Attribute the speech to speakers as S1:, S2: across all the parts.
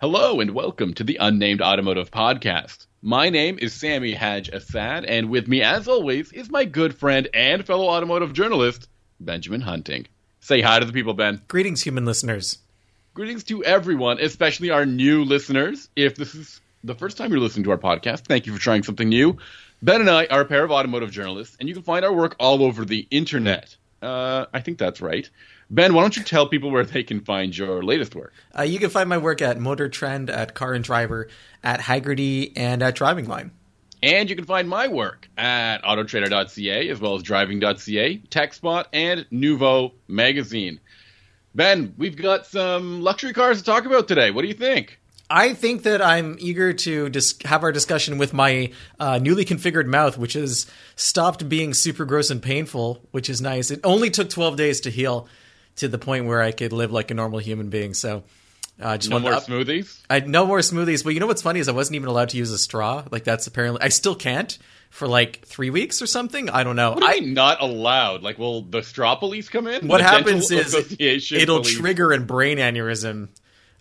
S1: Hello and welcome to the Unnamed Automotive Podcast. My name is Sami Haj-Assaad, and with me, as always, is my good friend and fellow automotive journalist, Benjamin Hunting. Say hi to the people, Ben.
S2: Greetings, human listeners.
S1: Greetings to everyone, especially our new listeners. If this is the first time you're listening to our podcast, thank you for trying something new. Ben and I are a pair of automotive journalists, and you can find our work all over the internet. Uh, I think that's right. Ben, why don't you tell people where they can find your latest work?
S2: Uh, you can find my work at Motor Trend, at Car and Driver, at Hagerty, and at Driving Line.
S1: And you can find my work at autotrader.ca as well as driving.ca, TechSpot, and Nuvo Magazine. Ben, we've got some luxury cars to talk about today. What do you think?
S2: I think that I'm eager to dis- have our discussion with my uh, newly configured mouth, which has stopped being super gross and painful, which is nice. It only took 12 days to heal to the point where I could live like a normal human being. So, uh, just
S1: No more
S2: up-
S1: smoothies?
S2: I no more smoothies. But you know what's funny is I wasn't even allowed to use a straw. Like that's apparently I still can't for like three weeks or something. I don't know.
S1: What do
S2: I,
S1: mean not allowed? Like, will the straw police come in?
S2: what
S1: The
S2: happens is it'll
S1: police?
S2: trigger a brain aneurysm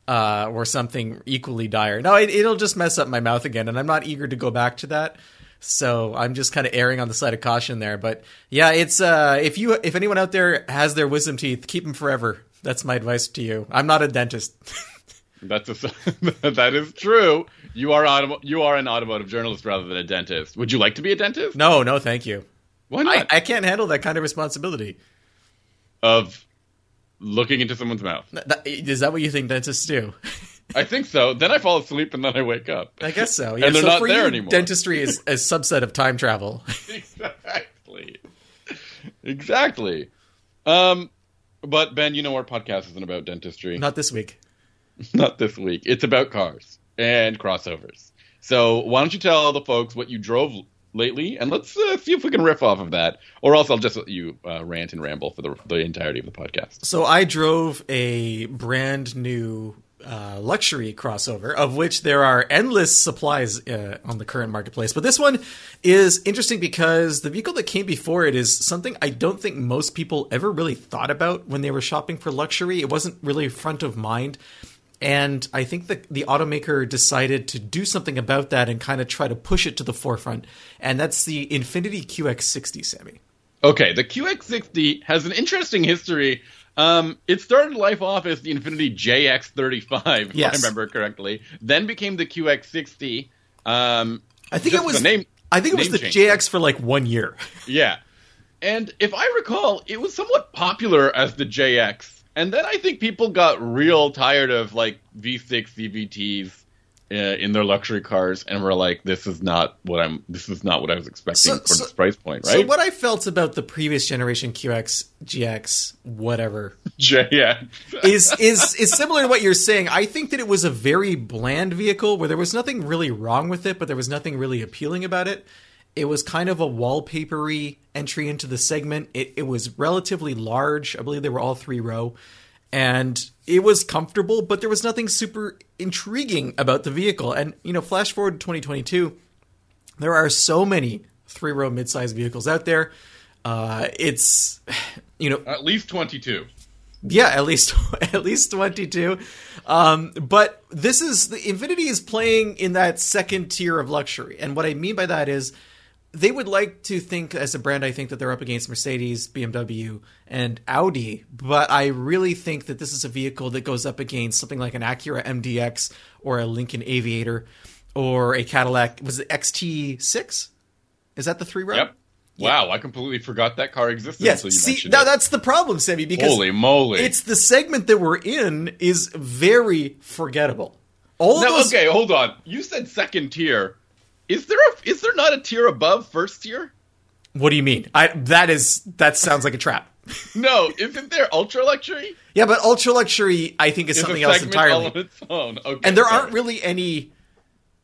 S2: uh, or something equally dire. No, it, it'll just mess up my mouth again, and I'm not eager to go back to that. So I'm just kind of erring on the side of caution there. But yeah, it's uh, if you if anyone out there has their wisdom teeth, keep them forever. That's my advice to you. I'm not a dentist.
S1: That's a, that is true. You are automo- you are an automotive journalist rather than a dentist. Would you like to be a dentist?
S2: no, no, thank you.
S1: Why
S2: I,
S1: not?
S2: I can't handle that kind of responsibility.
S1: of looking into someone's mouth.
S2: Is that what you think dentists do?
S1: I think so. Then I fall asleep and then I wake up.
S2: I guess so. Yeah,
S1: And they're
S2: so
S1: not there
S2: you,
S1: anymore.
S2: Dentistry is a subset of time travel.
S1: exactly. Exactly. Um, but Ben, you know our podcast isn't about dentistry.
S2: Not this week.
S1: Not this week. It's about cars and crossovers. So why don't you tell all the folks what you drove lately, and let's uh, see if we can riff off of that, or else I'll just let you uh, rant and ramble for the, the entirety of the podcast.
S2: So I drove a brand new uh, luxury crossover, of which there are endless supplies uh, on the current marketplace. But this one is interesting because the vehicle that came before it is something I don't think most people ever really thought about when they were shopping for luxury. It wasn't really front of mind. And I think that the automaker decided to do something about that and kind of try to push it to the forefront. And that's the Infiniti QX60, Sami.
S1: Okay, the QX60 has an interesting history. Um, it started life off as the Infiniti JX35, if
S2: Yes.
S1: I remember correctly. Then became the QX60. Um,
S2: I think it was
S1: the name.
S2: I think it was the
S1: change.
S2: JX for like one year.
S1: Yeah, and if I recall, it was somewhat popular as the JX. And then I think people got real tired of like V6 CVTs uh, in their luxury cars, and were like, "This is not what I'm. This is not what I was expecting
S2: So-
S1: for
S2: so-
S1: this price point, Right.
S2: So what I felt about the previous generation QX, GX, whatever,
S1: JX.
S2: is is is similar to what you're saying. I think that it was a very bland vehicle where there was nothing really wrong with it, but there was nothing really appealing about it. It was kind of a wallpapery entry into the segment. It, it was relatively large. I believe they were all three row, and it was comfortable, but there was nothing super intriguing about the vehicle. And you know, flash forward to 2022, there are so many three row midsize vehicles out there. Uh, it's you know
S1: At least 22.
S2: yeah, at least at least twenty two. Um, but this is the Infiniti is playing in that second tier of luxury, and what I mean by that is they would like to think as a brand. I think that they're up against Mercedes, BMW, and Audi, but I really think that this is a vehicle that goes up against something like an Acura MDX or a Lincoln Aviator or a Cadillac. Was it XT6? Is that the three row?
S1: Yep. Wow, I completely forgot that car existed
S2: Yes. See, now
S1: it.
S2: that's the problem, Sami. Because
S1: Holy moly!
S2: it's the segment that we're in is very forgettable. All
S1: now,
S2: those,
S1: okay, hold on. You said second tier. Is there a is there not a tier above first tier?
S2: What do you mean? I that is that sounds like a trap.
S1: No, isn't there ultra luxury?
S2: Yeah, but ultra luxury, I think, is something else entirely.
S1: on its own. Okay,
S2: And there
S1: sorry.
S2: aren't really any.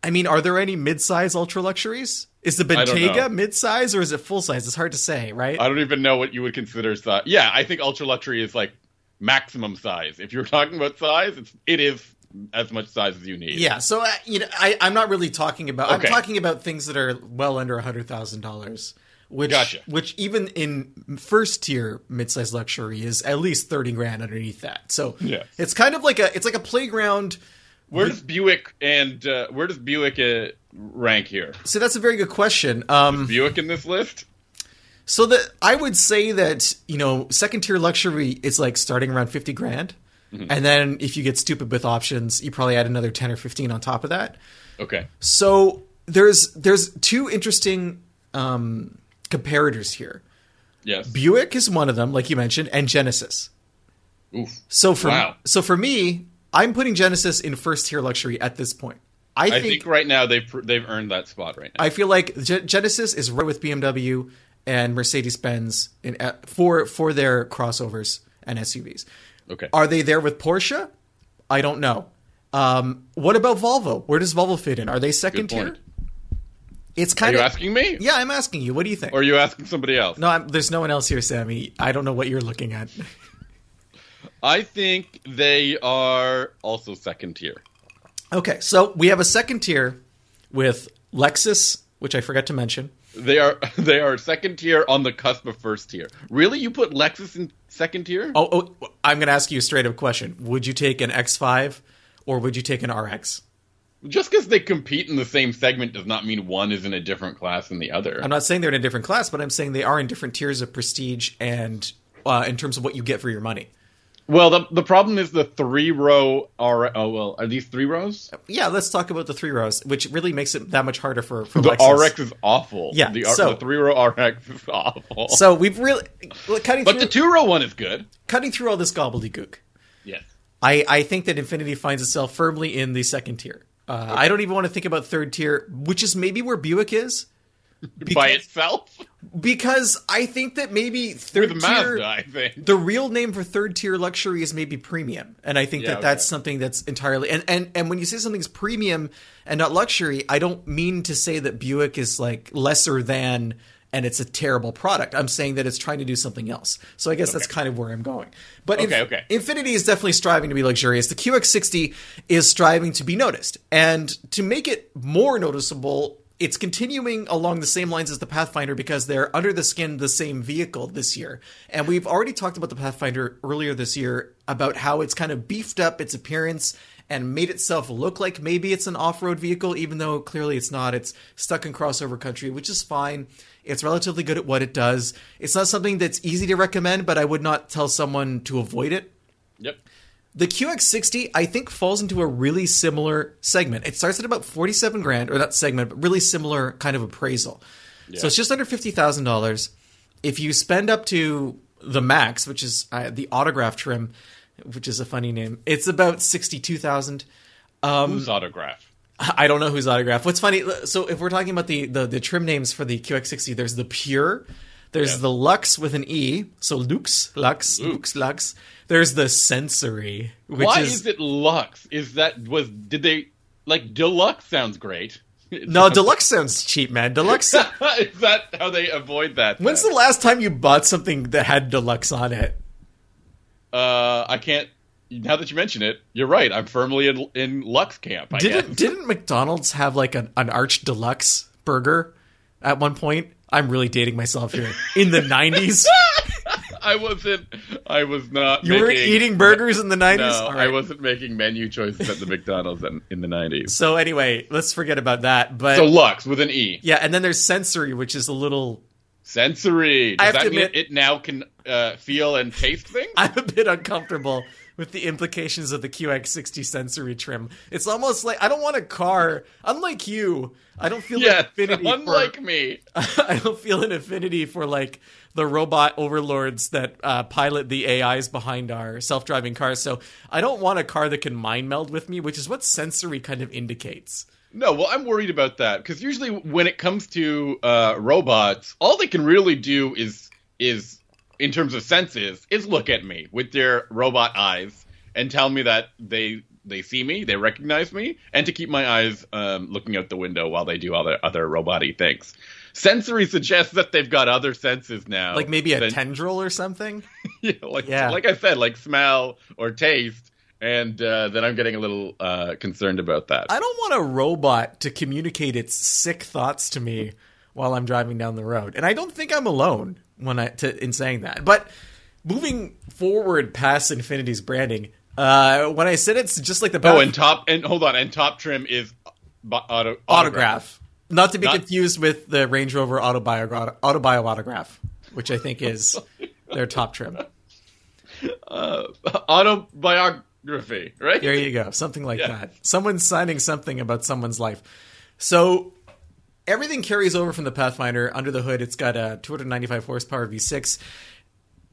S2: I mean, are there any mid-size ultra luxuries? Is the
S1: don't.
S2: Bentayga mid-size or is it full-size? It's hard to say, right?
S1: I don't even know what you would consider size. Yeah, I think ultra luxury is like maximum size. If you're talking about size, it's it is as much size as you need.
S2: Yeah, so uh, you know, I, I'm not really talking about.
S1: Okay.
S2: I'm talking about things that are well under a hundred thousand dollars, which
S1: Gotcha.
S2: which even in first tier midsize luxury is at least thirty grand underneath that. So
S1: Yes.
S2: it's kind of like a it's like a playground
S1: Where does Buick and uh, where does Buick uh, rank here?
S2: So that's a very good question. Um,
S1: Buick in this list?
S2: so that I would say that you know second tier luxury is like starting around fifty grand, and then if you get stupid with options, you probably add another ten or fifteen on top of that.
S1: Okay.
S2: So there's there's two interesting um, comparators here.
S1: Yes.
S2: Buick is one of them, like you mentioned, and Genesis.
S1: Oof.
S2: So for
S1: Wow.
S2: so for me, I'm putting Genesis in first tier luxury at this point. I,
S1: I
S2: think,
S1: think right now they've they've earned that spot right now.
S2: I feel like Ge- Genesis is right with BMW and Mercedes Benz in for for their crossovers and SUVs.
S1: Okay.
S2: Are they there with Porsche? I don't know. Um, what about Volvo? Where does Volvo fit in? Are they second tier? It's
S1: Are
S2: kind
S1: you
S2: of
S1: asking me?
S2: yeah. I'm asking you. What do you think?
S1: Or are you asking somebody else?
S2: no, I'm, there's no one else here, Sami. I don't know what you're looking at.
S1: I think they are also second tier.
S2: okay, so we have a second tier with Lexus, which I forgot to mention.
S1: They are they are second tier on the cusp of first tier. Really, you put Lexus in second tier?
S2: Oh, oh I'm going to ask you a straight up question. Would you take an X5 or would you take an RX?
S1: Just because they compete in the same segment does not mean one is in a different class than the other.
S2: I'm not saying they're in a different class, but I'm saying they are in different tiers of prestige and uh, in terms of what you get for your money.
S1: Well, the the problem is the three row are oh well are these three rows?
S2: Yeah, let's talk about the three rows, which really makes it that much harder for, for
S1: The
S2: Lexus.
S1: RX is awful.
S2: Yeah,
S1: the,
S2: so-
S1: the three row RX is awful.
S2: So we've really cutting
S1: but
S2: through,
S1: the two row one is good.
S2: cutting through all this gobbledygook.
S1: Yes.
S2: I, I think that Infiniti finds itself firmly in the second tier. Uh, I don't even want to think about third tier, which is maybe where Buick is.
S1: By itself?
S2: Because I think that maybe third
S1: with
S2: tier,
S1: Mazda, I think.
S2: the real name for third tier luxury is maybe premium. And i think
S1: Yeah,
S2: that that's something that's entirely and, and and when you say something's premium and not luxury i don't mean to say that buick is like lesser than and it's a terrible product. I'm saying that it's trying to do something else. So i guess that's kind of where i'm going. But
S1: Okay,
S2: Inf-
S1: okay.
S2: Infiniti is definitely striving to be luxurious. The qx60 is striving to be noticed. And to make it more noticeable it's continuing along the same lines as the Pathfinder because they're under the skin the same vehicle this year. And we've already talked about the Pathfinder earlier this year about how it's kind of beefed up its appearance and made itself look like maybe it's an off-road vehicle even though clearly it's not. It's stuck in crossover country, which is fine. It's relatively good at what it does. It's not something that's easy to recommend, but I would not tell someone to avoid it.
S1: Yep.
S2: The QX60, I think, falls into a really similar segment. It starts at about 47 grand, or not segment, but really similar kind of appraisal. So it's just under $50,000. If you spend up to the max, which is uh, the autograph trim, which is a funny name, it's about 62,000. Um,
S1: Whose autograph?
S2: I don't know whose autograph. What's funny, so if we're talking about the, the, the trim names for the QX60, there's the Pure, there's
S1: Yeah.
S2: the Lux with an E, so Lux, Lux, Lux, Lux. There's the Sensory, which
S1: Why
S2: is,
S1: is it Lux? Is that was did they like deluxe sounds great?
S2: no Deluxe sounds cheap, man. Deluxe.
S1: is that how they avoid that?
S2: When's
S1: then?
S2: the last time you bought something that had Deluxe on it?
S1: Uh, I can't. Now that you mention it, you're right. I'm firmly in, in Lux camp. I
S2: Didn't
S1: guess.
S2: didn't McDonald's have like an, an Arch Deluxe burger at one point? I'm really dating myself here. In the 90s,
S1: I wasn't. I was not.
S2: you were
S1: making,
S2: eating burgers in the 90s.
S1: No,
S2: All
S1: I wasn't making menu choices at the McDonald's in, in the '90s.
S2: So anyway, let's forget about that. But
S1: So Lux with an E.
S2: yeah, and then there's Sensory, which is a little.
S1: Sensory. Does that mean
S2: admit-
S1: it now can uh, feel and taste things?
S2: I'm a bit uncomfortable with the implications of the QX60 sensory trim. It's almost like I don't want a car. Unlike you, I don't feel
S1: yes,
S2: an affinity
S1: unlike
S2: for.
S1: me.
S2: I don't feel an affinity for like the robot overlords that uh, pilot the AIs behind our self-driving cars. So I don't want a car that can mind meld with me, which is what sensory kind of indicates.
S1: No, well, I'm worried about that because usually when it comes to uh, robots, all they can really do is is in terms of senses is look at me with their robot eyes and tell me that they they see me, they recognize me, and to keep my eyes um, looking out the window while they do all other other robot-y things. Sensory suggests that they've got other senses now,
S2: Like maybe a
S1: than-
S2: tendril or something.
S1: yeah, like
S2: Yeah.
S1: like I said, like smell or taste, and uh, then I'm getting a little uh, concerned about that.
S2: I don't want a robot to communicate its sick thoughts to me while I'm driving down the road, and I don't think I'm alone when I to, in saying that. But moving forward past Infiniti's branding, Uh, when I said it's just like the
S1: Oh, and top and hold on, and top trim is auto,
S2: autograph, not to be
S1: Not-
S2: confused with the Range Rover Autobio Autobio autograph, which I think is their top trim.
S1: uh, autobiography, right?
S2: There you go, something like
S1: Yeah.
S2: that. Someone's signing something about someone's life. So everything carries over from the Pathfinder. Under the hood, it's got a 295 horsepower V6.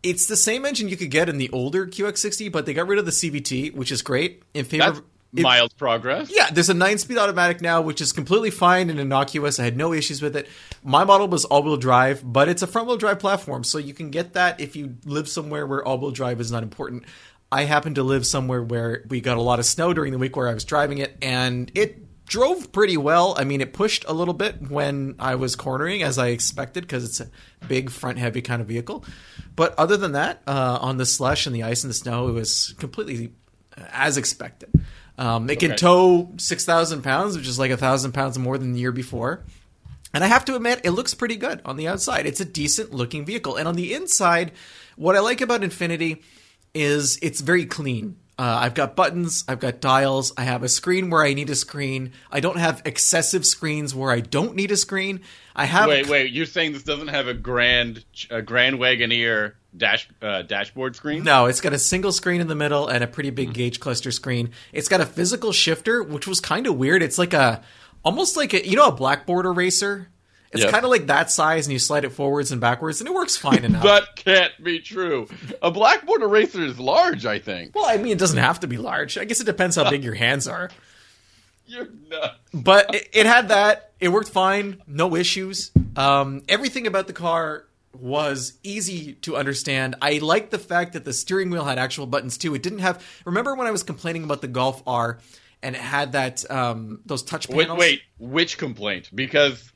S2: It's the same engine you could get in the older QX60, but they got rid of the CVT, which is great in favor.
S1: That's
S2: of, it-
S1: mild progress.
S2: Yeah, there's a nine speed automatic now, which is completely fine and innocuous. I had no issues with it. My model was all wheel drive, but it's a front wheel drive platform, so you can get that if you live somewhere where all wheel drive is not important. I happen to live somewhere where we got a lot of snow during the week where I was driving it, and it drove pretty well. I mean, it pushed a little bit when I was cornering, as I expected, because it's a big front heavy kind of vehicle. But other than that, uh, on the slush and the ice and the snow, it was completely uh, as expected. Um, it can tow 6,000 pounds, which is like a 1,000 pounds more than the year before. And I have to admit, it looks pretty good on the outside. It's a decent looking vehicle. And on the inside, what I like about Infiniti is it's very clean. Uh, I've got buttons, I've got dials, I have a screen where I need a screen. I don't have excessive screens where I don't need a screen. I have
S1: Wait, wait. You're saying this doesn't have a grand, a Grand Wagoneer dash uh, dashboard screen?
S2: No, it's got a single screen in the middle and a pretty big gauge cluster screen. It's got a physical shifter, which was kind of weird. It's like a almost like a you know a blackboard eraser. It's
S1: Yep.
S2: kind of like that size, and you slide it forwards and backwards, and it works fine enough.
S1: That can't be true. A blackboard eraser is large, I think.
S2: well, I mean, it doesn't have to be large. I guess it depends how big your hands are.
S1: You're nuts.
S2: But it, it had that. It worked fine. No issues. Um, everything about the car was easy to understand. I liked the fact that the steering wheel had actual buttons too. It didn't have. Remember when I was complaining about the Golf R and it had that um, those touch
S1: Wait,
S2: panels?
S1: wait. Which complaint? Because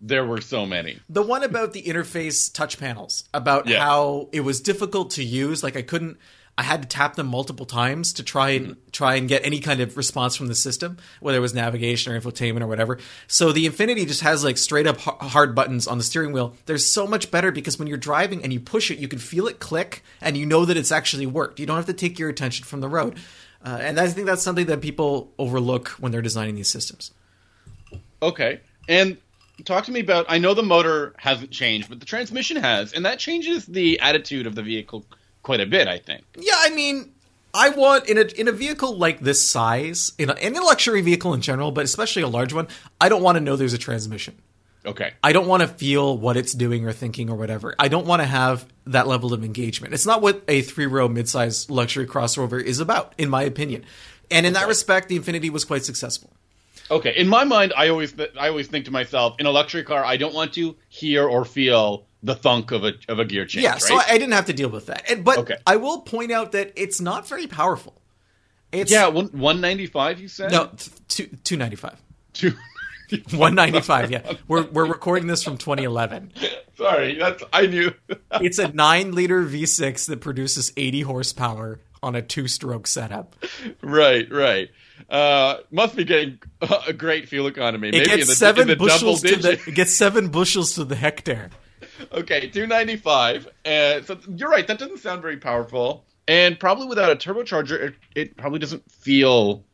S1: there were so many.
S2: The one about the interface touch panels, about
S1: Yeah.
S2: how it was difficult to use. Like I couldn't, I had to tap them multiple times to try and try and get any kind of response from the system, whether it was navigation or infotainment or whatever. So the Infiniti just has like straight up hard buttons on the steering wheel. They're so much better because when you're driving and you push it, you can feel it click and you know that it's actually worked. You don't have to take your attention from the road. Uh, and I think that's something that people overlook when they're designing these systems.
S1: Okay. And talk to me about I know the motor hasn't changed, but the transmission has, and that changes the attitude of the vehicle quite a bit, I think.
S2: Yeah, I mean, I want in a in a vehicle like this size, in a, in a luxury vehicle in general, but especially a large one, I don't want to know there's a transmission.
S1: Okay.
S2: I don't want to feel what it's doing or thinking or whatever. I don't want to have that level of engagement. It's not what a three row midsize luxury crossover is about, in my opinion. And in that respect, the Infiniti was quite successful.
S1: Okay. In my mind, I always th- I always think to myself, in a luxury car, I don't want to hear or feel the thunk of a of a gear change.
S2: Yeah,
S1: right?
S2: so I, didn't have to deal with that. And, but
S1: Okay.
S2: I will point out that it's not very powerful. It's
S1: yeah, one one ninety five. You said
S2: no two two ninety five.
S1: Two-
S2: 195 yeah we're, we're recording this from 2011
S1: Sorry, that's I knew.
S2: it's a 9 liter v6 that produces 80 horsepower on a two stroke setup
S1: right, right. Uh, must be getting a great fuel economy.
S2: it
S1: Maybe in
S2: gets
S1: the,
S2: seven
S1: in the
S2: bushels to the it gets seven bushels to the hectare
S1: Okay, 295. Uh, so you're right. That doesn't sound very powerful, and probably without a turbocharger, it, it probably doesn't feel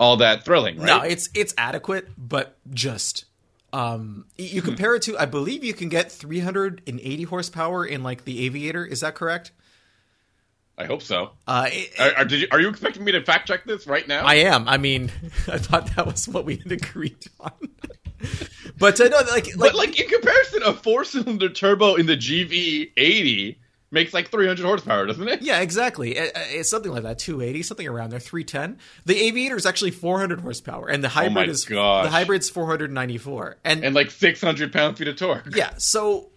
S1: all that thrilling, right?
S2: no it's it's adequate but just um you compare it to i believe you can get 380 horsepower in like the aviator is that correct
S1: I hope so.
S2: uh it,
S1: Are, are, did you, are you expecting me to fact check this right now?
S2: I am. I mean, I thought that was what we had agreed on. but uh, no, like, like,
S1: but like in comparison, a four-cylinder turbo in the GV80 makes like 300 horsepower, doesn't it?
S2: yeah, exactly. It- it's something like that, 280, something around there, 310. The Aviator is actually 400 horsepower, and the hybrid
S1: Oh
S2: is
S1: gosh.
S2: the hybrid's 494. And,
S1: And like 600 pound-feet of torque.
S2: yeah, so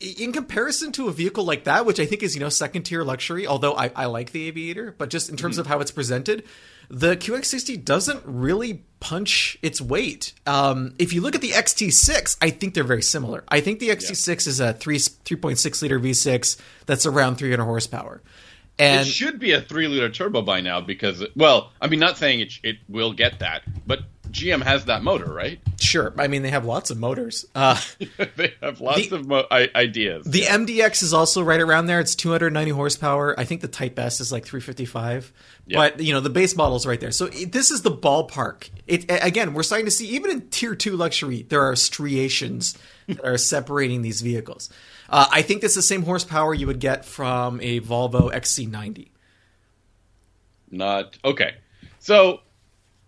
S2: in comparison to a vehicle like that, which I think is you know second tier luxury, although I, I like the Aviator, but just in
S1: Mm-hmm.
S2: terms of how it's presented, the QX60 doesn't really punch its weight. Um, if you look at the XT6, I think they're very similar. I think the XT6 is a three three point six liter V6 that's around 300 horsepower, and
S1: it should be a three-liter turbo by now because, well, I mean, not saying it, it will get that, but GM has that motor, right?
S2: Sure. I mean, they have lots of motors. Uh,
S1: they have lots
S2: The-
S1: of mo- I- ideas.
S2: the MDX is also right around there. It's 290 horsepower. I think the Type S is like 355.
S1: Yeah.
S2: But you know, the base model's right there. So it, this is the ballpark. It again, we're starting to see even in tier two luxury, there are striations that are separating these vehicles. Uh, I think that's the same horsepower you would get from a Volvo XC90.
S1: Not okay. So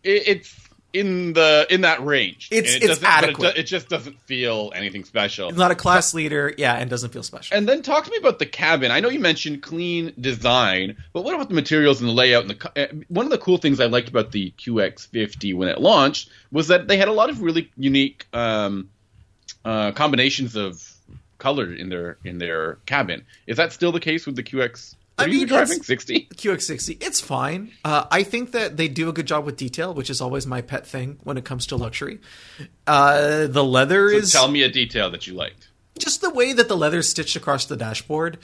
S1: it, it's in the in that range.
S2: It's-
S1: And it
S2: it's adequate.
S1: It, it just doesn't feel anything special.
S2: It's not a class leader, yeah, and doesn't feel special.
S1: And then talk to me about the cabin. I know you mentioned clean design, but what about the materials and the layout? And the uh, one of the cool things I liked about the QX50 when it launched was that they had a lot of really unique um, uh, combinations of color in their in their cabin. Is that still the case with the QX?
S2: I mean,
S1: driving sixty.
S2: QX60, it's fine. Uh, I think that they do a good job with detail, which is always my pet thing when it comes to luxury. Uh, the leather is
S1: Tell me a detail that you liked.
S2: just the way that the leather is stitched across the dashboard.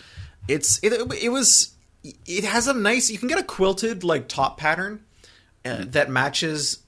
S2: It's it, it was it has a nice. You can get a quilted like top pattern uh, that matches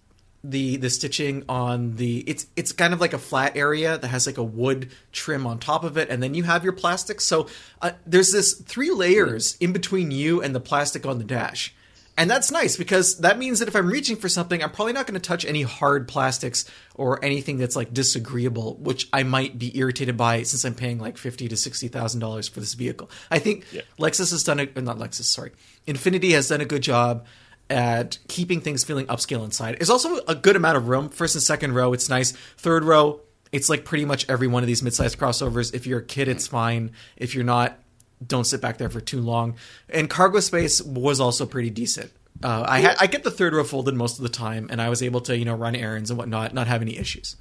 S2: the the stitching on the it's it's kind of like a flat area that has like a wood trim on top of it and then you have your plastic. So uh, there's this three layers in between you and the plastic on the dash. And that's nice because that means that if i'm reaching for something i'm probably not going to touch any hard plastics or anything that's like disagreeable which i might be irritated by since i'm paying like 50 to 60 thousand dollars for this vehicle. I think
S1: Yeah.
S2: lexus has done a uh, not lexus sorry. Infiniti has done a good job at keeping things feeling upscale inside. There's also a good amount of room. First and second row, it's nice. Third row, it's like pretty much every one of these mid-sized crossovers. If you're a kid, it's fine. If you're not, don't sit back there for too long. And cargo space was also pretty decent. Uh, I had I kept the third row folded most of the time, and I was able to you know run errands and whatnot, not have any issues.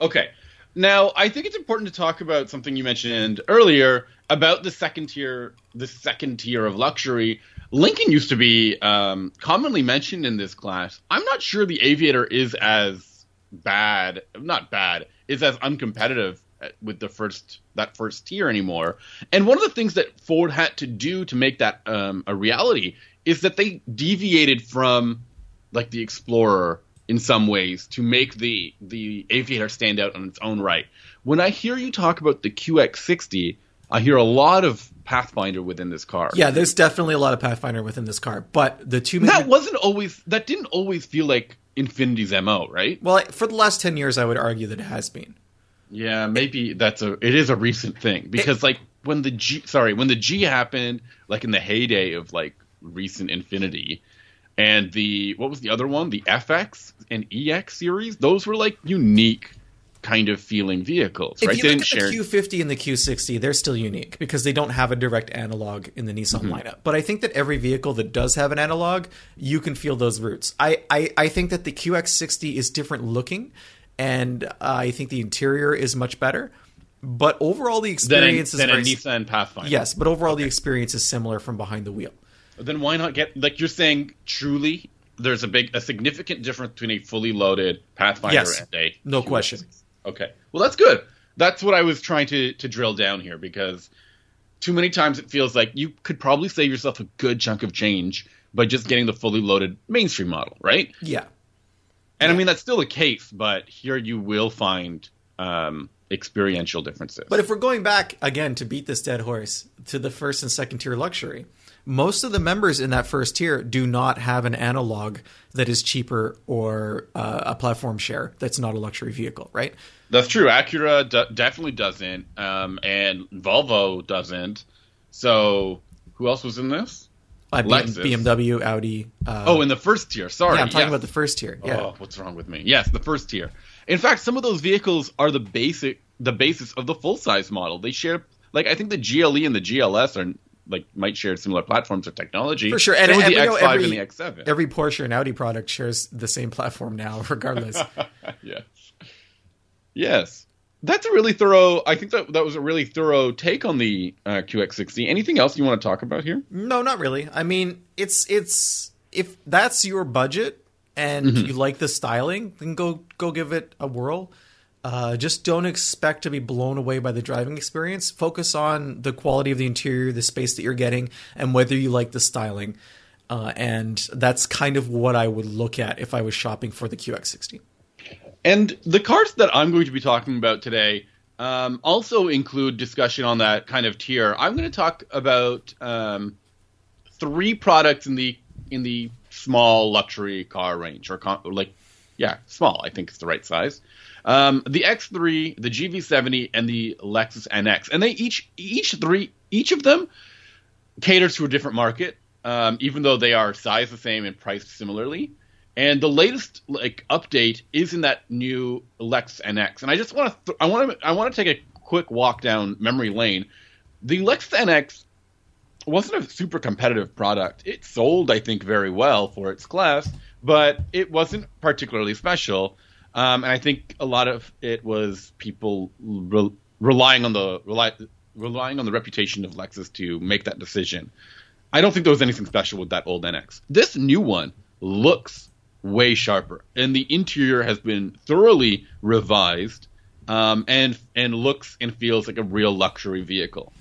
S1: Okay. Now, I think it's important to talk about something you mentioned earlier about the second tier, the second tier of luxury. Lincoln used to be um, commonly mentioned in this class. I'm not sure the Aviator is as bad, not bad, is as uncompetitive with the first that first tier anymore. And one of the things that Ford had to do to make that um, a reality is that they deviated from like the Explorer in some ways to make the the Aviator stand out on its own right. When I hear you talk about the QX60, I hear a lot of Pathfinder within this car.
S2: Yeah, there's definitely a lot of Pathfinder within this car, but the two
S1: that wasn't always that didn't always feel like Infiniti's mo, right?
S2: well for the last ten years, I would argue that it has been.
S1: Yeah, maybe that's a it is a recent thing because like when the G sorry when the G happened, like in the heyday of like recent Infiniti, and the what was the other one, the FX and EX series, those were like unique kind of feeling vehicles,
S2: If
S1: right?
S2: you
S1: They
S2: look
S1: didn't
S2: at the
S1: share.
S2: Q50 and the Q60, they're still unique because they don't have a direct analog in the Nissan
S1: Mm-hmm.
S2: lineup. But I think that every vehicle that does have an analog, you can feel those roots. I, I, I think that the QX60 is different looking, and I think the interior is much better. But overall, the
S1: Than a,
S2: experience is
S1: than
S2: very
S1: Nissan Pathfinder.
S2: yes. But overall, the experience is similar from behind the wheel.
S1: Then why not get like you're saying? Truly, there's a big, a significant difference between a fully loaded Pathfinder
S2: Yes.
S1: and a
S2: No
S1: QX.
S2: question.
S1: Okay, well that's good. That's what I was trying to to drill down here because too many times it feels like you could probably save yourself a good chunk of change by just getting the fully loaded mainstream model, right?
S2: Yeah.
S1: And I mean that's still the case, but here you will find um, experiential differences.
S2: But if we're going back again to beat this dead horse to the first and second tier luxury, most of the members in that first tier do not have an analog that is cheaper or uh, a platform share that's not a luxury vehicle, right?
S1: That's true. Acura d- definitely doesn't, um, and Volvo doesn't. So who else was in this?
S2: Uh,
S1: Lexus.
S2: BMW, Audi. Uh,
S1: Oh, in the first tier. Sorry,
S2: yeah, I'm talking
S1: yes.
S2: about the first tier. Yeah.
S1: Oh, what's wrong with me? Yes, the first tier. In fact, some of those vehicles are the basic, the basis of the full size model. They share, like I think the GLE and the GLS are like might share similar platforms or technology
S2: For sure. And- and
S1: the X5
S2: every-
S1: and the X7.
S2: Every Porsche and Audi product shares the same platform now, regardless.
S1: yes, yes. That's a really thorough. I think that that was a really thorough take on the uh, QX60. Anything else you want to talk about here?
S2: No, not really. I mean, it's it's if that's your budget and you like the styling, then go go give it a whirl. Uh, just don't expect to be blown away by the driving experience. Focus on the quality of the interior, the space that you're getting, and whether you like the styling. Uh, and that's kind of what I would look at if I was shopping for the QX60.
S1: And the cars that I'm going to be talking about today um, also include discussion on that kind of tier. I'm going to talk about um, three products in the in the small luxury car range, or con- like, yeah, small. I think is the right size. Um, the X3, the GV70, and the Lexus NX, and they each each three each of them caters to a different market, um, even though they are size the same and priced similarly. And the latest like update is in that new Lexus NX, and I just want to th- I want to I want to take a quick walk down memory lane. The Lexus NX wasn't a super competitive product. It sold, I think, very well for its class, but it wasn't particularly special. Um, and I think a lot of it was people re- relying on the rely, relying on the reputation of Lexus to make that decision. I don't think there was anything special with that old NX. This new one looks way sharper, and the interior has been thoroughly revised, um, and and looks and feels like a real luxury vehicle.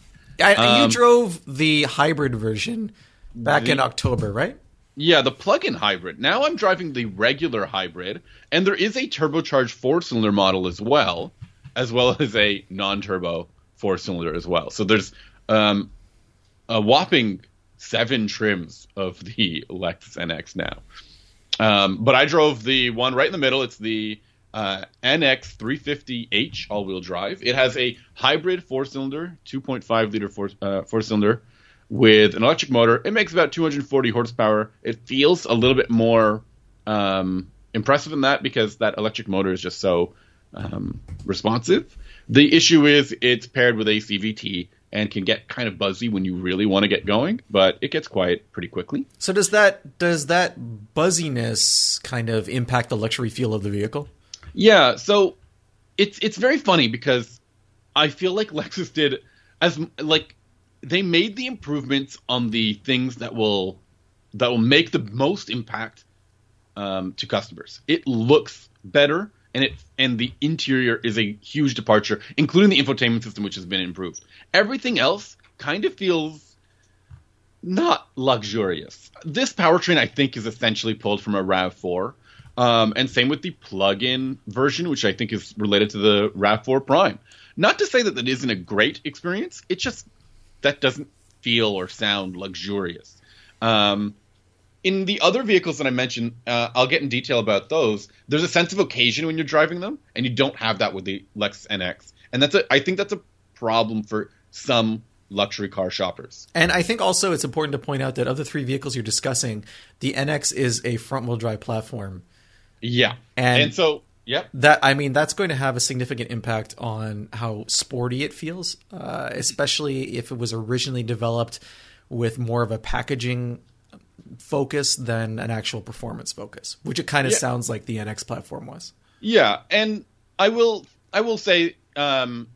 S2: I, um, you drove the hybrid version back the, in October, right?
S1: Yeah, the plug-in hybrid. Now I'm driving the regular hybrid, and there is a turbocharged four-cylinder model as well, as well as a non-turbo four-cylinder as well. So there's um, a whopping seven trims of the Lexus NX now. Um, but I drove the one right in the middle. It's the uh, NX 350H all-wheel drive. It has a hybrid four-cylinder, 2.5 liter four, uh, four-cylinder with an electric motor. It makes about 240 horsepower. It feels a little bit more um, impressive than that because that electric motor is just so um, responsive. The issue is it's paired with a CVT, and can get kind of buzzy when you really want to get going, but it gets quiet pretty quickly.
S2: So does that does that buzziness kind of impact the luxury feel of the vehicle?
S1: Yeah, so it's it's very funny because I feel like Lexus did as like they made the improvements on the things that will that will make the most impact um, to customers. It looks better and it and the interior is a huge departure, including the infotainment system, which has been improved. Everything else kind of feels not luxurious. This powertrain, I think, is essentially pulled from a Rav4, um, and same with the plug-in version, which I think is related to the Rav4 Prime. Not to say that that isn't a great experience, it just that doesn't feel or sound luxurious. Um, in the other vehicles that I mentioned, uh, I'll get in detail about those. There's a sense of occasion when you're driving them, and you don't have that with the Lexus NX, and that's a I think that's a problem for some luxury car shoppers.
S2: And I think also it's important to point out that of the three vehicles you're discussing, the NX is a front wheel drive platform.
S1: Yeah, and, and so Yep.
S2: That I mean, that's going to have a significant impact on how sporty it feels, uh, especially if it was originally developed with more of a packaging focus than an actual performance focus, which it kind of yeah. sounds like the NX platform was.
S1: Yeah, and I will I will say um,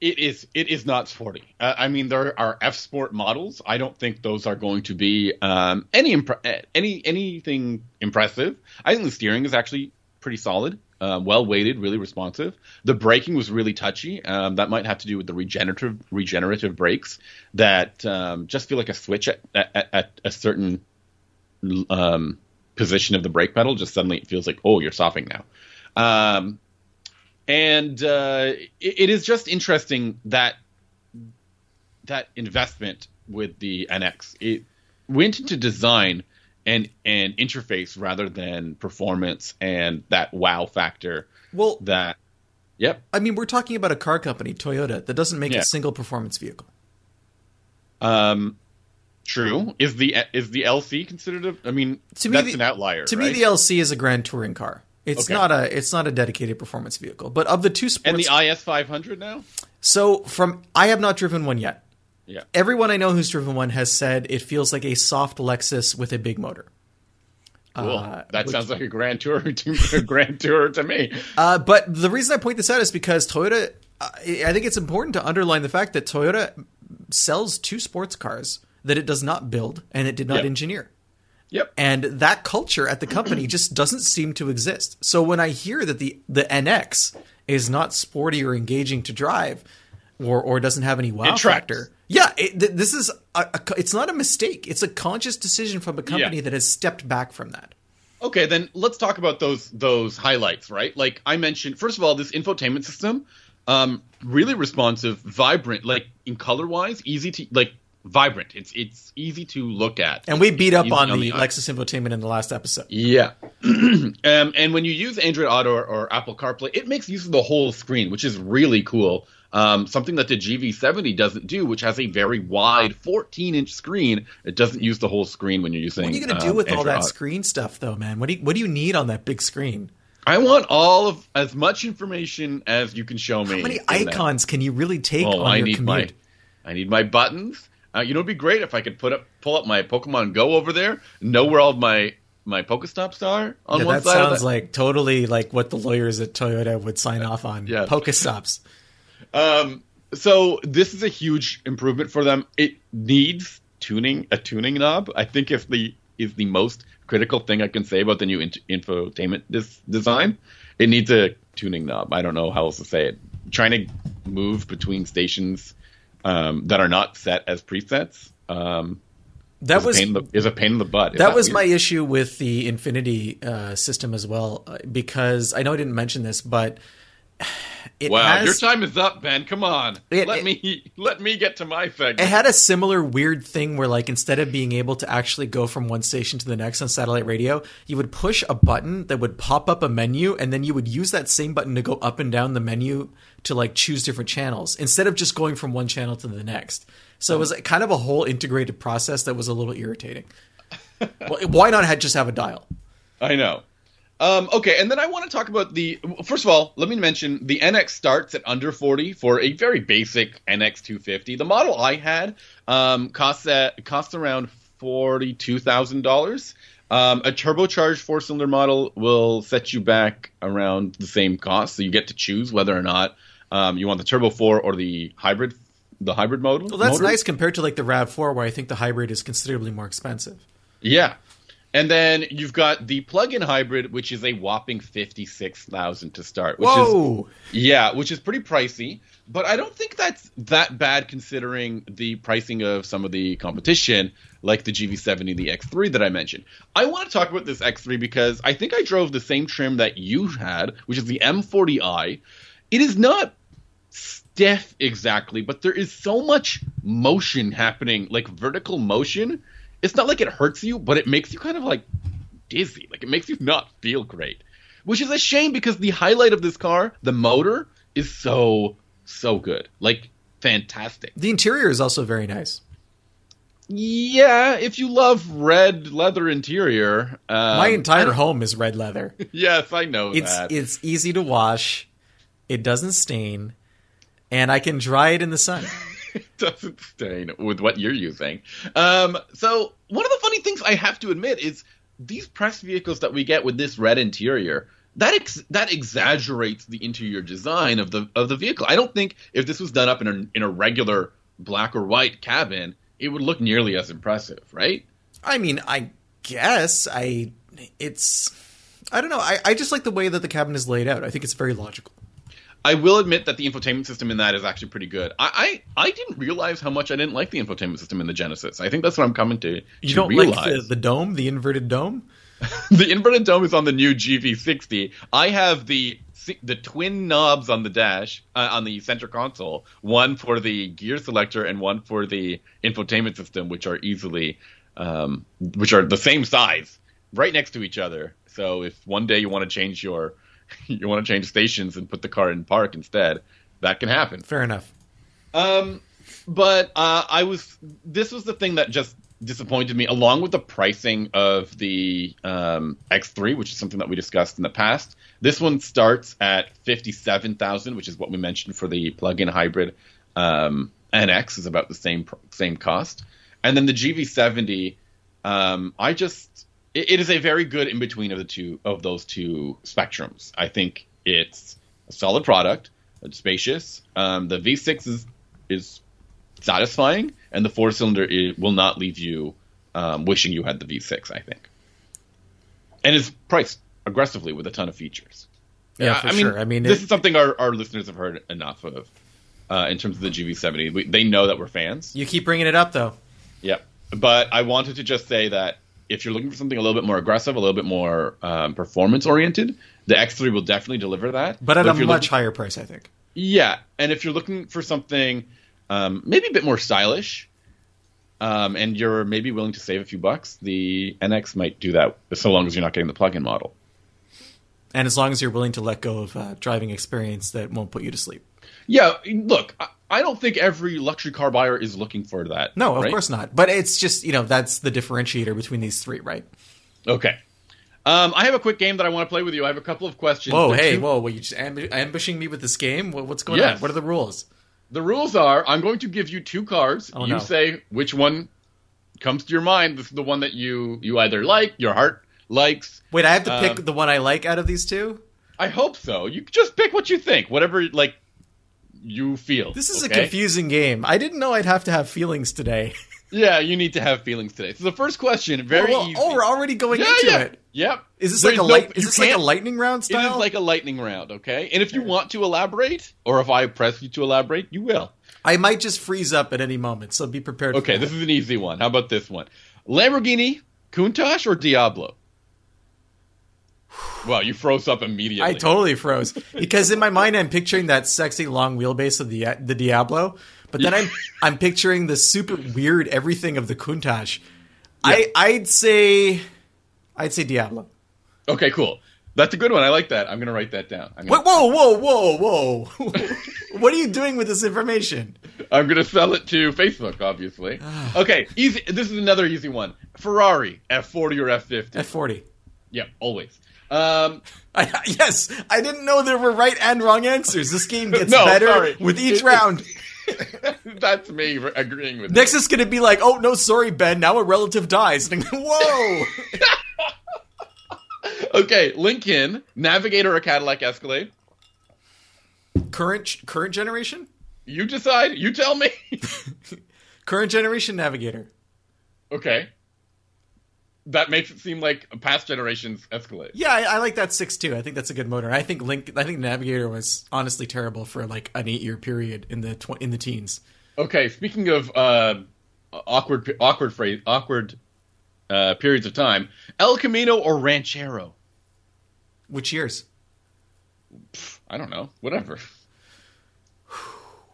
S1: it is it is not sporty. Uh, I mean, there are F Sport models. I don't think those are going to be um, any impre- any anything impressive. I think the steering is actually pretty solid. Uh, well weighted, really responsive. The braking was really touchy. Um, that might have to do with the regenerative regenerative brakes that um, just feel like a switch at, at, at a certain um, position of the brake pedal. Just suddenly it feels like, oh, you're stopping now. Um, and uh, it, it is just interesting that that investment with the NX it went into design and and interface rather than performance and that wow factor.
S2: Well,
S1: that yep.
S2: I mean, we're talking about a car company, Toyota, that doesn't make yeah. a single performance vehicle.
S1: Um, true. Is the is the LC considered a? I mean, to me, that's the, an outlier.
S2: To
S1: right?
S2: me, the LC is a grand touring car. It's okay. not a it's not a dedicated performance vehicle. But of the two sports,
S1: and the IS 500 now.
S2: So from I have not driven one yet.
S1: Yeah.
S2: Everyone I know who's driven one has said it feels like a soft Lexus with a big motor.
S1: Cool. Uh, that which, sounds like a grand tour to a grand tour to me.
S2: Uh, but the reason I point this out is because Toyota. I think it's important to underline the fact that Toyota sells two sports cars that it does not build and it did not
S1: yep.
S2: engineer.
S1: Yep.
S2: And that culture at the company just doesn't seem to exist. So when I hear that the the NX is not sporty or engaging to drive, or or doesn't have any wow factor. Yeah, it, th- this is a, a, it's not a mistake. It's a conscious decision from a company yeah. that has stepped back from that.
S1: Okay, then let's talk about those those highlights, right? Like I mentioned, first of all, this infotainment system, um, really responsive, vibrant, like in color wise, easy to like vibrant. It's it's easy to look at.
S2: And we beat up on
S1: on
S2: the
S1: the.
S2: Lexus infotainment in the last episode.
S1: Yeah. um, and when you use Android Auto or, or Apple CarPlay, it makes use of the whole screen, which is really cool. Um, something that the GV70 doesn't do, which has a very wide 14 inch screen. It doesn't use the whole screen when you're using.
S2: What are you going to do
S1: um,
S2: with all that screen stuff, though, man? What do you, what do you need on that big screen?
S1: I want all of as much information as you can show me.
S2: How many
S1: in that.
S2: icons can you really take
S1: Oh,
S2: on
S1: I
S2: your
S1: need
S2: commute?
S1: my, I need my buttons. Uh, you know, it'd be great if I could put up, pull up my Pokemon Go over there, know where all of my my Pokestops are on
S2: Yeah,
S1: one
S2: that
S1: side. of
S2: sounds
S1: that.
S2: like totally like what the lawyers at Toyota would sign off on.
S1: Yeah.
S2: Pokestops.
S1: Um, so this is a huge improvement for them. It needs tuning, a tuning knob. I think if the is the most critical thing I can say about the new int- infotainment dis- design. It needs a tuning knob. I don't know how else to say it. Trying to move between stations um, that are not set as presets um,
S2: That
S1: is,
S2: was
S1: a pain in the, is a pain in the butt. Is
S2: that was
S1: weird?
S2: my issue with the Infiniti uh, system as well, uh, because I know I didn't mention this, but it
S1: Wow,
S2: has,
S1: your time is up, Ben. Come on,
S2: It-
S1: let
S2: it-
S1: me let me get to my segment.
S2: It had a similar weird thing where, like, instead of being able to actually go from one station to the next on satellite radio, you would push a button that would pop up a menu, and then you would use that same button to go up and down the menu to like choose different channels instead of just going from one channel to the next. So it was kind of a whole integrated process that was a little irritating. Well, Why not have, just have a dial?
S1: I know. Um, okay, and then I want to talk about the. First of all, let me mention the NX starts at under forty for a very basic NX two fifty. The model I had um, costs at, costs around forty two thousand dollars. Um, a turbocharged four cylinder model will set you back around the same cost, so you get to choose whether or not um, you want the turbo four or the hybrid, the hybrid model.
S2: Well, that's
S1: motor.
S2: nice compared to like the Rav Four, where I think the hybrid is considerably more expensive.
S1: Yeah. And then you've got the plug-in hybrid, which is a whopping fifty-six thousand to start. Which
S2: Whoa!
S1: Is, yeah, which is pretty pricey, but I don't think that's that bad considering the pricing of some of the competition, like the GV70, the X3 that I mentioned. I want to talk about this X3 because I think I drove the same trim that you had, which is the M40i. It is not stiff exactly, but there is so much motion happening, like vertical motion. It's not like it hurts you, but it makes you kind of like dizzy. Like it makes you not feel great. Which is a shame because the highlight of this car, the motor, is so so good. Like fantastic.
S2: The interior is also very nice.
S1: Yeah, if you love red leather interior, um,
S2: My entire home is red leather.
S1: Yes, I know
S2: It's
S1: that.
S2: it's easy to wash, it doesn't stain, and I can dry it in the sun.
S1: doesn't stain with what you're using. Um, so one of the funny things I have to admit is these press vehicles that we get with this red interior that ex- that exaggerates the interior design of the of the vehicle. I don't think if this was done up in a in a regular black or white cabin, it would look nearly as impressive, right?
S2: I mean, I guess I it's I don't know. I, I just like the way that the cabin is laid out. I think it's very logical.
S1: I will admit that the infotainment system in that is actually pretty good. I, I, I didn't realize how much I didn't like the infotainment system in the Genesis. I think that's what I'm coming to.
S2: You
S1: to
S2: don't
S1: realize.
S2: like the, the dome, the inverted dome?
S1: the inverted dome is on the new GV60. I have the the twin knobs on the dash uh, on the center console, one for the gear selector and one for the infotainment system, which are easily um, which are the same size, right next to each other. So if one day you want to change your you want to change stations and put the car in park instead, that can happen.
S2: Fair enough.
S1: Um, but uh, I was. This was the thing that just disappointed me, along with the pricing of the um, X3, which is something that we discussed in the past. This one starts at fifty-seven thousand, which is what we mentioned for the plug-in hybrid. Um, NX is about the same same cost, and then the GV70. Um, I just it, it is a very good in between of the two of those two spectrums. I think it's a solid product. It's spacious. Um, the V6 is is satisfying, and the four cylinder it will not leave you um, wishing you had the V6. I think, and is priced aggressively with a ton of features.
S2: Yeah, for
S1: I mean.
S2: I mean,
S1: this
S2: it-
S1: is something our, our listeners have heard enough of uh, in terms of the GV70. We, they know that we're fans.
S2: You keep bringing it up though.
S1: Yep. But I wanted to just say that if you're looking for something a little bit more aggressive, a little bit more um, performance oriented, the X3 will definitely deliver that.
S2: But at
S1: if
S2: a much
S1: looking-
S2: higher price, I think.
S1: yeah, and if you're looking for something um, maybe a bit more stylish, um, and you're maybe willing to save a few bucks, the NX might do that, so long as you're not getting the plug-in model.
S2: And as long as you're willing to let go of uh, driving experience that won't put you to sleep.
S1: Yeah, look, I, don't think every luxury car buyer is looking for that.
S2: No, of
S1: right?
S2: course not. But it's just, you know, that's the differentiator between these three, right?
S1: Okay. Um, I have a quick game that I want to play with you. I have a couple of questions.
S2: Whoa,
S1: They're
S2: hey,
S1: two-
S2: whoa, were you just ambu- ambushing me with this game? What's going
S1: Yes.
S2: on? What are the rules?
S1: The rules are: I'm going to give you two cards.
S2: Oh,
S1: you
S2: no.
S1: say which one comes to your mind. This is the one that you you either like, your heart likes.
S2: Wait, I have to
S1: Um,
S2: pick the one I like out of these two?
S1: I hope so. You just pick what you think, whatever like you feel.
S2: This is a confusing game. I didn't know I'd have to have feelings today.
S1: Yeah, you need to have feelings today. So the first question, very
S2: oh,
S1: easy.
S2: oh, we're already going
S1: yeah,
S2: into
S1: yeah.
S2: it.
S1: Yep.
S2: Is this
S1: There's
S2: like a
S1: no-
S2: light, is this like a lightning round style?
S1: is like a lightning round, okay? And if you want to elaborate, or if I press you to elaborate, you will.
S2: I might just freeze up at any moment, so be prepared.
S1: Okay, this is an easy one. How about this one? Lamborghini, Countach, or Diablo? Well, you froze up immediately.
S2: I totally froze because in my mind I'm picturing that sexy long wheelbase of the the Diablo, but then I'm I'm picturing the super weird everything of the Countach. I I'd say I'd say Diablo.
S1: Okay, cool. That's a good one. I like that. I'm gonna write that down. Gonna,
S2: Wait, whoa, whoa, whoa, whoa! what are you doing with this information?
S1: I'm gonna sell it to Facebook, obviously. Ah. okay, easy. This is another easy one. Ferrari, F40 or F50?
S2: F forty.
S1: yeah, always. Um,
S2: I, yes, I didn't know there were right and wrong answers. This game gets
S1: No,
S2: better
S1: sorry.
S2: with each round.
S1: that's me agreeing with
S2: Next is going to be like, oh no, sorry, Ben. Now a relative dies. And I'm, Whoa!
S1: Okay, Lincoln, Navigator or Cadillac Escalade?
S2: current current generation,
S1: You decide. You tell me.
S2: current generation Navigator.
S1: okay. That makes it seem like a past generation's Escalade.
S2: Yeah, I, I like that six too. I think that's a good motor. I think Link. I think Navigator was honestly terrible for like an eight year period in the tw- in the teens.
S1: Okay, speaking of uh, awkward, awkward phrase, awkward uh, periods of time, El Camino or Ranchero?
S2: Which years?
S1: I don't know. Whatever.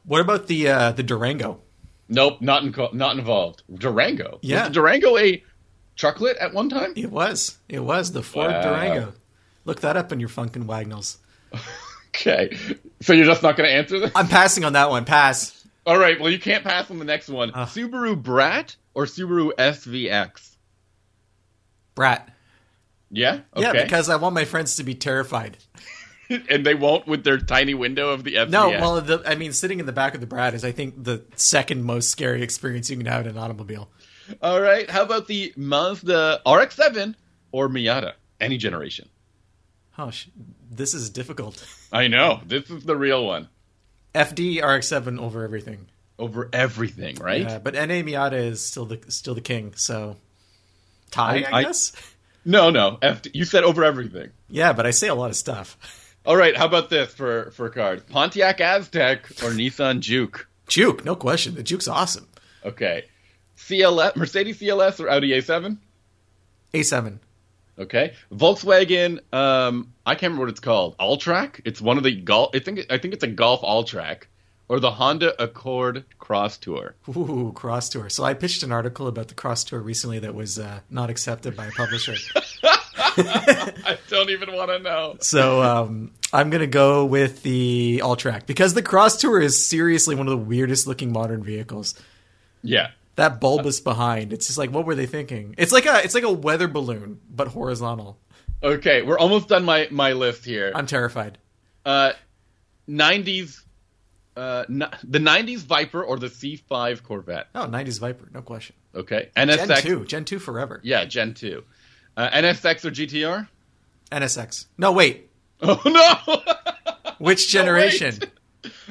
S2: What about the uh, the Durango?
S1: Nope, not in, not involved. Durango.
S2: Yeah.
S1: Durango a chocolate at one time?
S2: It was. It was the Ford
S1: Wow.
S2: Durango. Look that up in your Funk & Wagnalls.
S1: Okay, so you're just not going to answer this?
S2: I'm passing on that one. Pass.
S1: All right. Well, you can't pass on the next one.
S2: Ugh.
S1: Subaru Brat or Subaru SVX?
S2: Brat.
S1: Yeah. Okay.
S2: Yeah, because I want my friends to be terrified.
S1: and they won't with their tiny window of the SVX.
S2: No, well, the, I mean, sitting in the back of the Brat is, I think, the second most scary experience you can have in an automobile.
S1: All right. How about the Mazda RX-7 or Miata? Any generation.
S2: Oh, sh- this is difficult.
S1: I know. This is the real one.
S2: FD RX-7 over everything.
S1: Over everything, right?
S2: Yeah, but NA Miata is still the still the king. So tie, I,
S1: I- I-
S2: guess.
S1: No, no. FD, you said over everything.
S2: Yeah, but I say a lot of stuff.
S1: All right. How about this for for cars? Pontiac Aztek or Nissan Juke?
S2: Juke, no question. The Juke's awesome.
S1: Okay. CLS, Mercedes CLS or Audi A7?
S2: A7.
S1: Okay. Volkswagen. Um, I can't remember what it's called. Alltrack. It's one of the golf. I think. I think it's a Golf Alltrack, or the Honda Accord Crosstour.
S2: Ooh, Crosstour. So I pitched an article about the Crosstour recently that was uh, not accepted by a publisher.
S1: I don't even want to know.
S2: so um, I'm gonna go with the Alltrack because the Crosstour is seriously one of the weirdest looking modern vehicles.
S1: Yeah.
S2: That bulbous behind, it's just like, what were they thinking? It's like a it's like a weather balloon but horizontal.
S1: Okay, we're almost done my my list here.
S2: I'm terrified.
S1: Uh, 90s. Uh, n- the 90s Viper or the C5 Corvette.
S2: Oh, 90s Viper, no question.
S1: Okay.
S2: Gen
S1: NSX.
S2: two, Gen two forever.
S1: Yeah, Gen 2. Uh, NSX or GTR?
S2: NSX. No, wait.
S1: Oh no!
S2: Which generation?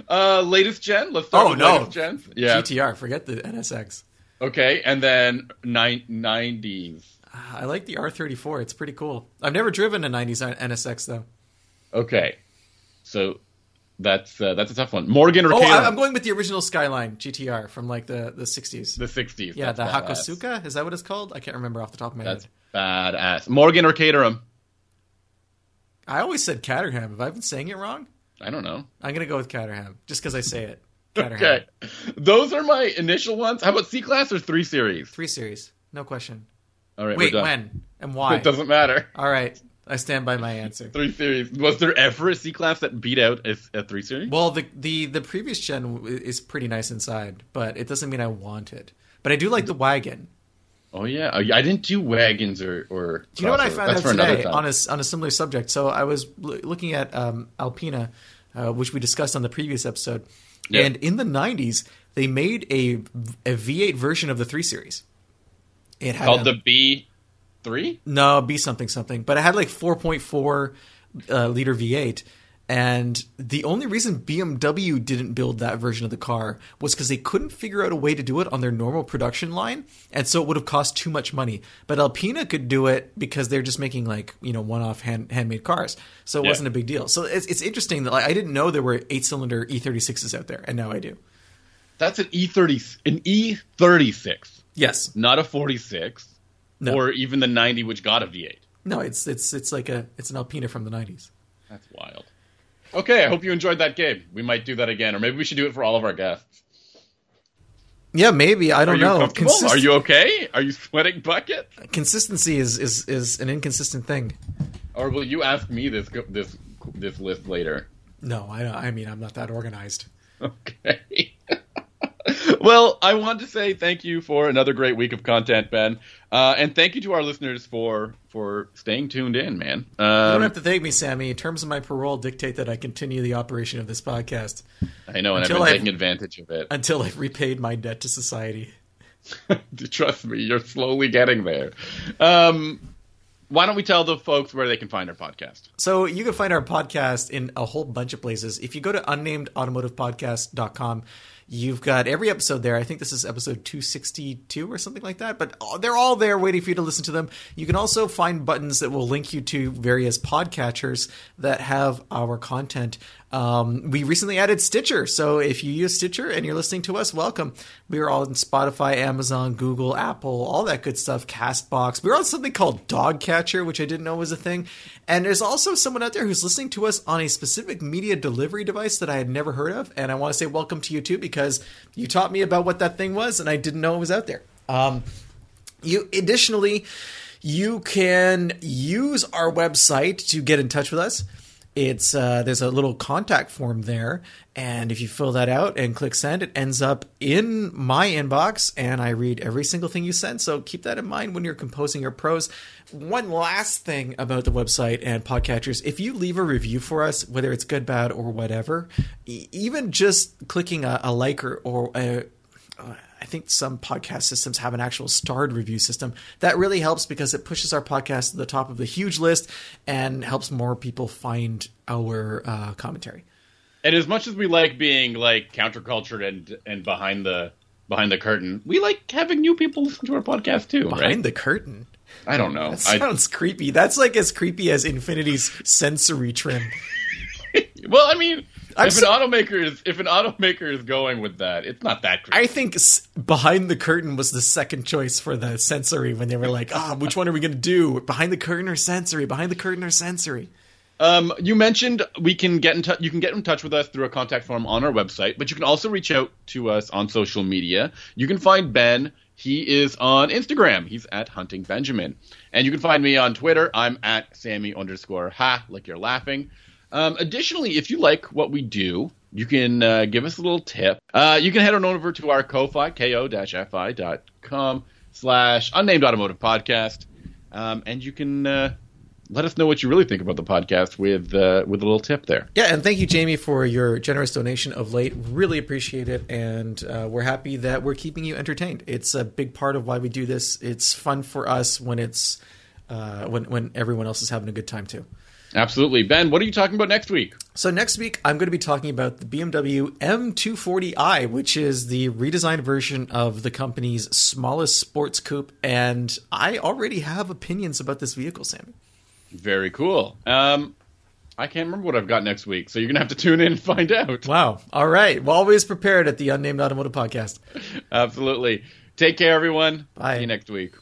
S1: uh, latest gen. Let's start
S2: Oh,
S1: with
S2: no.
S1: latest gens. Yeah.
S2: GTR. Forget the NSX.
S1: Okay, and then nine, 90s.
S2: I like the R34. It's pretty cool. I've never driven a 90s NSX though.
S1: Okay, so that's uh, that's a tough one. Morgan or
S2: Oh, I'm going with the original Skyline GTR from like the the 60s.
S1: the '60s.
S2: yeah, the
S1: That's badass.
S2: Hakosuka is that what it's called? I can't remember off the top of my
S1: That's
S2: head.
S1: badass. Morgan or Caterham?
S2: I always said Caterham. Have I been saying it wrong?
S1: I don't know.
S2: I'm gonna go with Caterham just because I say it.
S1: Okay, those are my initial ones. How about C class or three series?
S2: Three series, no question.
S1: All right,
S2: Wait, when and why?
S1: It doesn't matter.
S2: All right, I stand by my answer.
S1: Three series. Was there ever a C class that beat out a, a three series?
S2: Well, the the the previous gen is pretty nice inside, but it doesn't mean I want it. But I do like the wagon.
S1: Oh yeah, I didn't do wagons or or.
S2: Do you know what I found
S1: That's
S2: out
S1: for another
S2: today on a on a similar subject? So I was l- looking at um, Alpina, uh, which we discussed on the previous episode, And in the '90s they made a a V8 version of the three series. It had
S1: called
S2: a-
S1: the B three.
S2: no B something something, but it had like 4.4 uh, liter V8. And the only reason BMW didn't build that version of the car was because they couldn't figure out a way to do it on their normal production line, and so it would have cost too much money. But Alpina could do it because they're just making like you know one-off hand, handmade cars, so it
S1: Yeah.
S2: wasn't a big deal. So it's, it's interesting that like, I didn't know there were eight-cylinder E36s out there, and now I do.
S1: That's an E thirty, an E thirty six,
S2: Yes.
S1: not a forty six,
S2: No.
S1: or even the ninety, which got a V eight.
S2: No, it's it's it's like a it's an Alpina from the '90s.
S1: That's wild. Okay, I hope you enjoyed that game. We might do that again, or maybe we should do it for all of our guests.
S2: Yeah, maybe I don't know. Consist-
S1: Are you okay? Are you sweating bucket?
S2: consistency is, is is an inconsistent thing.
S1: Or will you ask me this this this list later?
S2: No, I I mean I'm not that organized.
S1: Okay. well, I want to say thank you for another great week of content, Ben, uh, and thank you to our listeners for for staying tuned in, man.
S2: You don't
S1: Um,
S2: have to thank me, Sami. Terms of my parole dictate that I continue the operation of this podcast
S1: I know, and I've been
S2: I've-
S1: taking advantage of it.
S2: until I've repaid my debt to society.
S1: Trust me, you're slowly getting there. Um, why don't we tell the folks where they can find our podcast?
S2: So you can find our podcast in a whole bunch of places. If you go to unnamedautomotivepodcast.com, you've got every episode there. I think this is episode 262 or something like that, but they're all there waiting for you to listen to them. You can also find buttons that will link you to various podcatchers that have our content. Um, we recently added Stitcher. So if you use Stitcher and you're listening to us, welcome. We are all in Spotify, Amazon, Google, Apple, all that good stuff, Castbox. We're on something called DoggCatcher, which I didn't know was a thing. And there's also someone out there who's listening to us on a specific media delivery device that I had never heard of. And I want to say welcome to you too, because you taught me about what that thing was, and I didn't know it was out there. Um, you additionally, you can use our website to get in touch with us. It's uh, there's a little contact form there, and if you fill that out and click send, it ends up in my inbox, and I read every single thing you send. So keep that in mind when you're composing your prose. One last thing about the website and podcatchers: if you leave a review for us, whether it's good, bad, or whatever, e- even just clicking a, a like or, or a I think some podcast systems have an actual starred review system. That really helps because it pushes our podcast to the top of the huge list and helps more people find our uh, commentary.
S1: And as much as we like being like counterculture and and behind the behind the curtain, we like having new people listen to our podcast too,
S2: Behind
S1: right?
S2: the curtain.
S1: I don't know.
S2: That
S1: I,
S2: sounds creepy. That's like as creepy as Infiniti's sensory trim.
S1: well, I mean,
S2: I'm
S1: if
S2: so-
S1: an automaker is if an automaker is going with that, it's not that creepy.
S2: I think s- behind the curtain was the second choice for the sensory when they were like, ah, which one are we going to do? Behind the curtain or sensory? Behind the curtain or sensory?
S1: Um, you mentioned we can get in touch. You can get in touch with us through a contact form on our website, but you can also reach out to us on social media. You can find Ben. He is on Instagram. He's at Hunting Benjamin, and you can find me on Twitter. I'm at Sami underscore Ha, like you're laughing. Um, additionally, if you like what we do, you can uh, give us a little tip. Uh, you can head on over to our Ko-Fi, ko-fi.com slash unnamed automotive podcast, um, and you can uh, let us know what you really think about the podcast with uh, with a little tip there.
S2: Yeah, and thank you, Jamie, for your generous donation of late. Really appreciate it, and uh, we're happy that we're keeping you entertained. It's a big part of why we do this. It's fun for us when it's uh, when when everyone else is having a good time too.
S1: Absolutely, Ben. What are you talking about next week?
S2: So next week, I'm going to be talking about the BMW M240i, which is the redesigned version of the company's smallest sports coupe, and I already have opinions about this vehicle, Sami.
S1: Very cool. Um, I can't remember what I've got next week, so you're gonna have to tune in and find out.
S2: Wow. All right. Well, always prepared at the Unnamed Automotive Podcast.
S1: Absolutely. Take care, everyone.
S2: Bye.
S1: See you next week.